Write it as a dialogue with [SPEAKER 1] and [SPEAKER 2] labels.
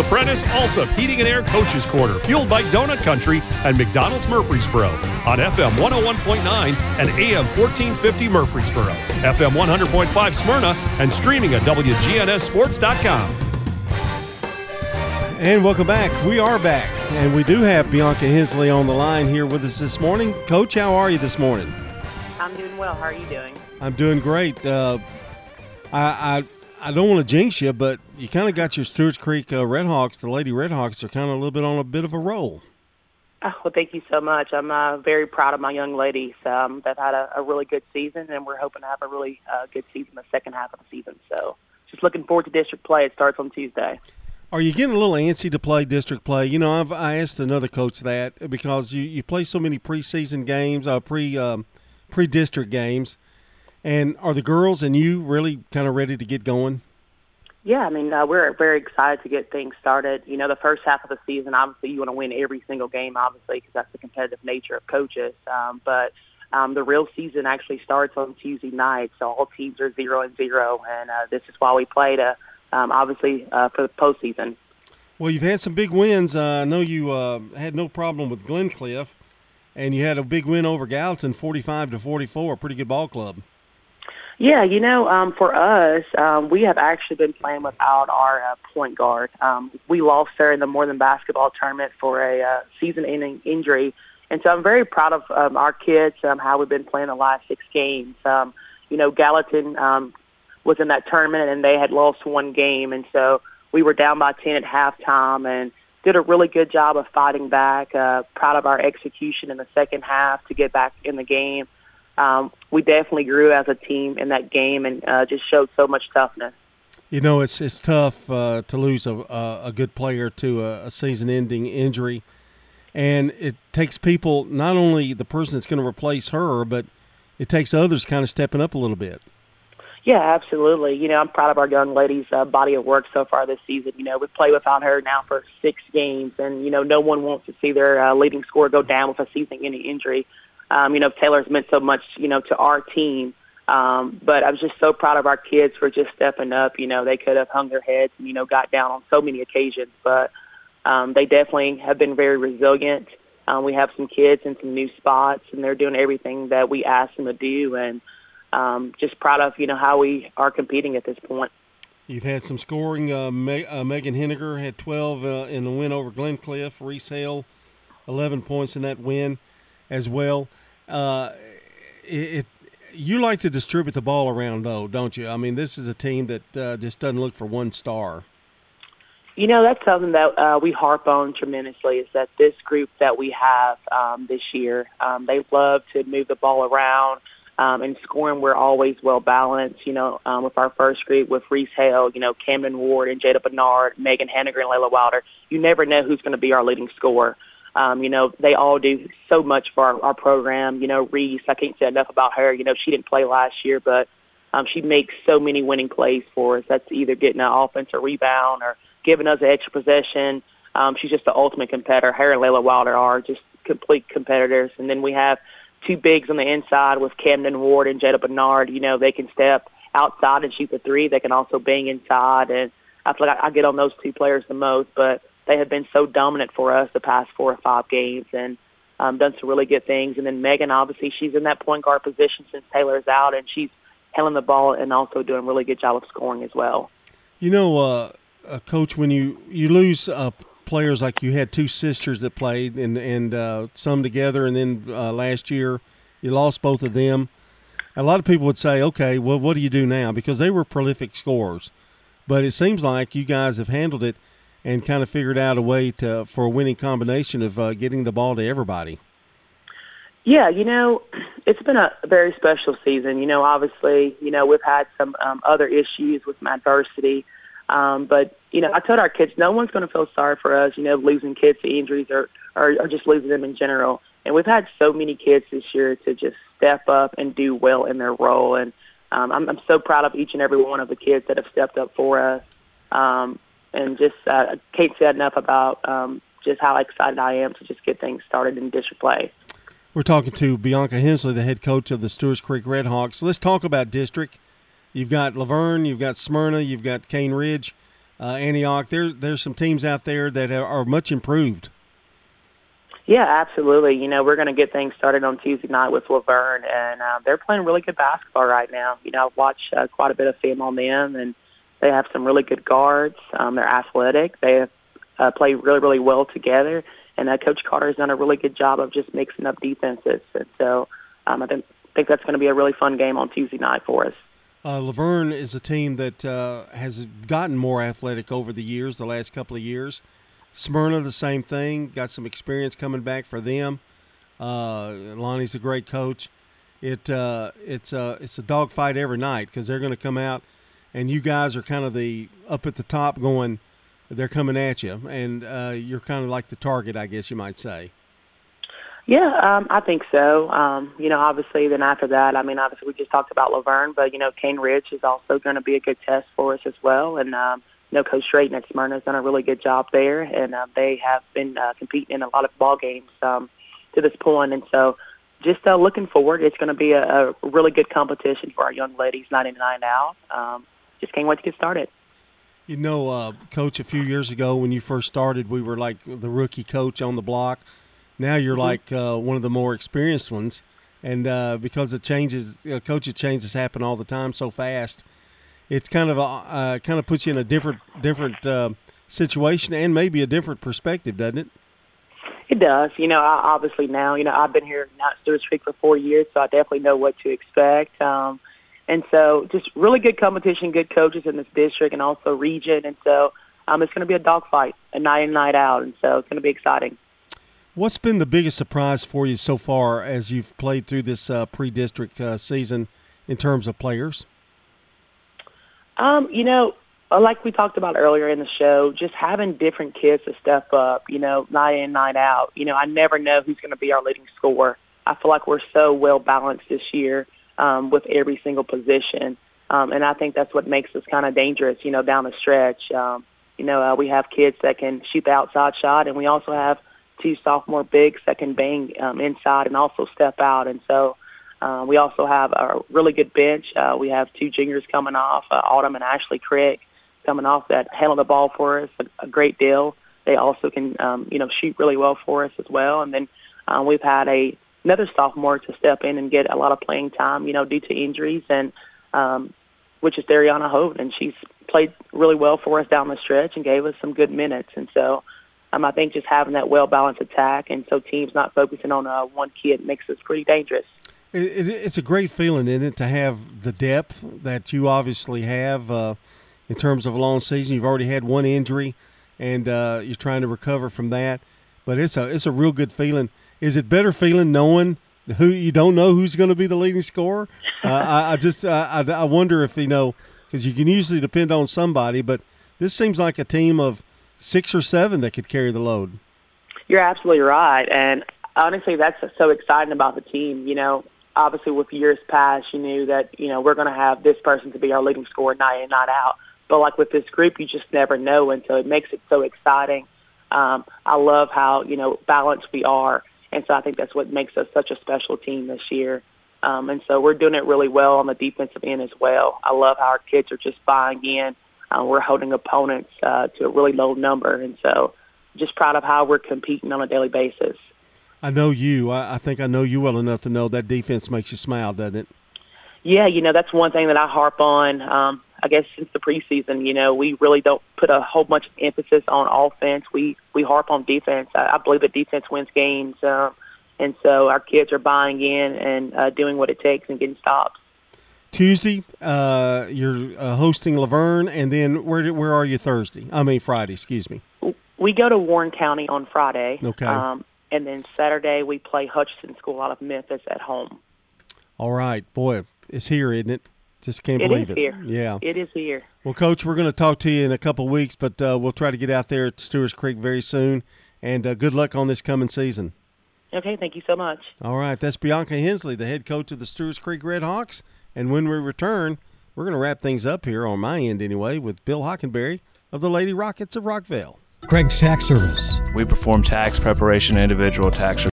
[SPEAKER 1] The Prentice Alsop Heating and Air Coaches Corner, fueled by Donut Country and McDonald's Murfreesboro on FM 101.9 and AM 1450 Murfreesboro, FM 100.5 Smyrna, and streaming at WGNSSports.com.
[SPEAKER 2] And welcome back. We are back, and we do have Bianca Hensley on the line here with us this morning. Coach, how are you this morning?
[SPEAKER 3] I'm doing well. How are you doing?
[SPEAKER 2] I'm doing great. Uh, I, I don't want to jinx you, but you kind of got your Stewart's Creek uh, Redhawks. The Lady Redhawks are kind of a little bit on a bit of a roll.
[SPEAKER 3] Oh, well, thank you so much. I'm uh, very proud of my young ladies. Um, they've had a, a really good season, and we're hoping to have a really uh, good season the second half of the season. So just looking forward to district play. It starts on Tuesday.
[SPEAKER 2] Are you getting a little antsy to play district play? You know, I've I asked another coach that because you, you play so many preseason games, uh, pre um, pre district games and are the girls and you really kind of ready to get going?
[SPEAKER 3] Yeah, I mean, uh, we're very excited to get things started. You know, the first half of the season, obviously, you want to win every single game, obviously, because that's the competitive nature of coaches. Um, but um, the real season actually starts on Tuesday night, so all teams are zero and zero, and uh, this is why we play to, um, obviously, uh, for the postseason.
[SPEAKER 2] Well, you've had some big wins. Uh, I know you uh, had no problem with Glencliff, and you had a big win over Gallatin, forty-five to forty-four. Pretty good ball club.
[SPEAKER 3] Yeah, you know, um, for us, um, we have actually been playing without our uh, point guard. Um, we lost her in the more than basketball tournament for a uh, season-ending injury, and so I'm very proud of um, our kids um, how we've been playing the last six games. Um, you know, Gallatin um, was in that tournament and they had lost one game, and so we were down by ten at halftime and did a really good job of fighting back. Uh, proud of our execution in the second half to get back in the game um, we definitely grew as a team in that game and uh, just showed so much toughness.
[SPEAKER 2] You know, it's it's tough uh, to lose a, a good player to a, a season-ending injury, and it takes people not only the person that's going to replace her, but it takes others kind of stepping up a little bit.
[SPEAKER 3] Yeah, absolutely. You know, I'm proud of our young lady's uh, body of work so far this season. You know, we play without her now for six games, and you know, no one wants to see their uh, leading scorer go down with a season-ending injury. Um, you know, Taylor's meant so much, you know, to our team. Um, but I was just so proud of our kids for just stepping up. You know, they could have hung their heads and, you know, got down on so many occasions, but um, they definitely have been very resilient. Um, we have some kids in some new spots, and they're doing everything that we asked them to do. And um, just proud of, you know, how we are competing at this point.
[SPEAKER 2] You've had some scoring. Uh, Me- uh, Megan Henniger had 12 uh, in the win over Glencliff. Reese Hale, 11 points in that win as well. Uh, it, it, you like to distribute the ball around though, don't you? I mean, this is a team that uh, just doesn't look for one star.
[SPEAKER 3] You know, that's something that uh, we harp on tremendously. Is that this group that we have um, this year? Um, they love to move the ball around. Um, and scoring, we're always well balanced. You know, um, with our first group with Reese Hale, you know, Camden Ward and Jada Bernard, Megan Henniger and Layla Wilder. You never know who's going to be our leading scorer. Um, you know, they all do so much for our, our program. You know, Reese, I can't say enough about her. You know, she didn't play last year, but um, she makes so many winning plays for us. That's either getting an offensive rebound or giving us an extra possession. Um, she's just the ultimate competitor. Her and Layla Wilder are just complete competitors. And then we have two bigs on the inside with Camden Ward and Jada Bernard. You know, they can step outside and shoot the three. They can also bang inside. And I feel like I, I get on those two players the most. But they have been so dominant for us the past four or five games and um, done some really good things. And then Megan, obviously, she's in that point guard position since Taylor's out, and she's handling the ball and also doing a really good job of scoring as well.
[SPEAKER 2] You know, uh, uh, Coach, when you you lose uh, players like you had two sisters that played and and uh, some together, and then uh, last year you lost both of them. A lot of people would say, "Okay, well, what do you do now?" Because they were prolific scorers, but it seems like you guys have handled it and kind of figured out a way to for a winning combination of uh, getting the ball to everybody.
[SPEAKER 3] Yeah, you know, it's been a very special season. You know, obviously, you know, we've had some um, other issues with adversity. Um, but, you know, I told our kids, no one's going to feel sorry for us, you know, losing kids to injuries or, or, or just losing them in general. And we've had so many kids this year to just step up and do well in their role. And um, I'm, I'm so proud of each and every one of the kids that have stepped up for us. Um, and just uh, Kate said enough about um, just how excited I am to just get things started in district play.
[SPEAKER 2] We're talking to Bianca Hensley, the head coach of the Stewart's Creek Redhawks. Let's talk about district. You've got La Vergne, you've got Smyrna, you've got Cane Ridge. uh, Antioch. There, there's some teams out there that are much improved.
[SPEAKER 3] Yeah, absolutely. You know, we're going to get things started on Tuesday night with La Vergne, and uh, they're playing really good basketball right now. You know, I've watched uh, quite a bit of film on them, and they have some really good guards. Um, they're athletic. They uh, play really, really well together, and uh, Coach Carter has done a really good job of just mixing up defenses. And so um, I think, think that's going to be a really fun game on Tuesday night for us.
[SPEAKER 2] Uh, La Vergne is a team that uh, has gotten more athletic over the years, the last couple of years. Smyrna, the same thing. Got some experience coming back for them. Uh, Lonnie's a great coach. It uh, it's a it's a dogfight every night because they're going to come out, and you guys are kind of the up at the top going. They're coming at you, and uh, you're kind of like the target, I guess you might say.
[SPEAKER 3] Yeah, um, I think so. Um, you know, obviously, then after that, I mean, obviously, we just talked about La Vergne but you know, Cane Ridge is also going to be a good test for us as well, and um, you know, Coach Drayton at Smyrna has done a really good job there, and uh, they have been uh, competing in a lot of ball games um, to this point, and so just uh, looking forward, it's going to be a, a really good competition for our young ladies, night in and night out. Um, just can't wait to get started.
[SPEAKER 2] You know, uh, Coach, a few years ago when you first started, we were like the rookie coach on the block. Now you're mm-hmm. like uh, one of the more experienced ones, and uh, because it changes, uh, coaching changes happen all the time so fast it's kind of a, uh, kind of puts you in a different different uh, situation and maybe a different perspective, doesn't it?
[SPEAKER 3] It does. You know, I, obviously now, you know, I've been here now at Stewart's Creek for four years, so I definitely know what to expect. Um, and so just really good competition, good coaches in this district and also region. And so um, it's going to be a dogfight, a night in, night out. And so it's going to be exciting.
[SPEAKER 2] What's been the biggest surprise for you so far as you've played through this uh, pre-district uh, season in terms of players?
[SPEAKER 3] Um, you know, uh, like we talked about earlier in the show, just having different kids to step up, you know, night in, night out. You know, I never know who's going to be our leading scorer. I feel like we're so well balanced this year um, with every single position. Um, and I think that's what makes us kind of dangerous, you know, down the stretch. Um, you know, uh, we have kids that can shoot the outside shot, and we also have two sophomore bigs that can bang um, inside and also step out. And so uh, we also have a really good bench. Uh, we have two juniors coming off, uh, Autumn and Ashley Crick, coming off that handle the ball for us a, a great deal. They also can, um, you know, shoot really well for us as well. And then uh, we've had a another sophomore to step in and get a lot of playing time, you know, due to injuries, and um, which is Dariana Hoven, and she's played really well for us down the stretch and gave us some good minutes. And so um, I think just having that well-balanced attack, and so teams not focusing on uh, one kid makes us pretty dangerous.
[SPEAKER 2] It, it, it's a great feeling, isn't it, to have the depth that you obviously have uh, in terms of a long season. You've already had one injury, and uh, you're trying to recover from that. But it's a it's a real good feeling. Is it better feeling knowing who you don't know who's going to be the leading scorer? Uh, I, I, just I, I wonder if you know because you can usually depend on somebody, but this seems like a team of six or seven that could carry the load.
[SPEAKER 3] You're absolutely right, and honestly, that's so exciting about the team. You know, obviously with years past, you knew that, you know, we're going to have this person to be our leading scorer night in, night out. But like with this group, you just never know. And so it makes it so exciting. Um, I love how, you know, balanced we are. And so I think that's what makes us such a special team this year. Um, and so we're doing it really well on the defensive end as well. I love how our kids are just buying in. Uh, we're holding opponents uh, to a really low number. And so just proud of how we're competing on a daily basis.
[SPEAKER 2] I know you. I, I think I know you well enough to know that defense makes you smile, doesn't it?
[SPEAKER 3] Yeah, you know that's one thing that I harp on. Um, I guess since the preseason, you know, we really don't put a whole bunch of emphasis on offense. We we harp on defense. I, I believe that defense wins games, um, and so our kids are buying in and uh, doing what it takes and getting stops.
[SPEAKER 2] Tuesday, uh, you're uh, hosting La Vergne, and then where where are you Thursday? I mean Friday. Excuse me.
[SPEAKER 3] We go to Warren County on Friday.
[SPEAKER 2] Okay.
[SPEAKER 3] Um, and then Saturday we play Hutchison School out of Memphis at home.
[SPEAKER 2] All right, boy, it's here, isn't it? Just can't
[SPEAKER 3] it
[SPEAKER 2] believe
[SPEAKER 3] it.
[SPEAKER 2] Here. Yeah,
[SPEAKER 3] it is here.
[SPEAKER 2] Well, Coach, we're going to talk to you in a couple of weeks, but uh, we'll try to get out there at Stewart's Creek very soon. And uh, good luck on this coming season.
[SPEAKER 3] Okay, thank you so much.
[SPEAKER 2] All right, that's Bianca Hensley, the head coach of the Stewart's Creek Red Hawks. And when we return, we're going to wrap things up here on my end anyway with Bill Hockenberry of the Lady Rockets of Rockvale.
[SPEAKER 4] Craig's Tax Service.
[SPEAKER 5] We perform tax preparation, individual tax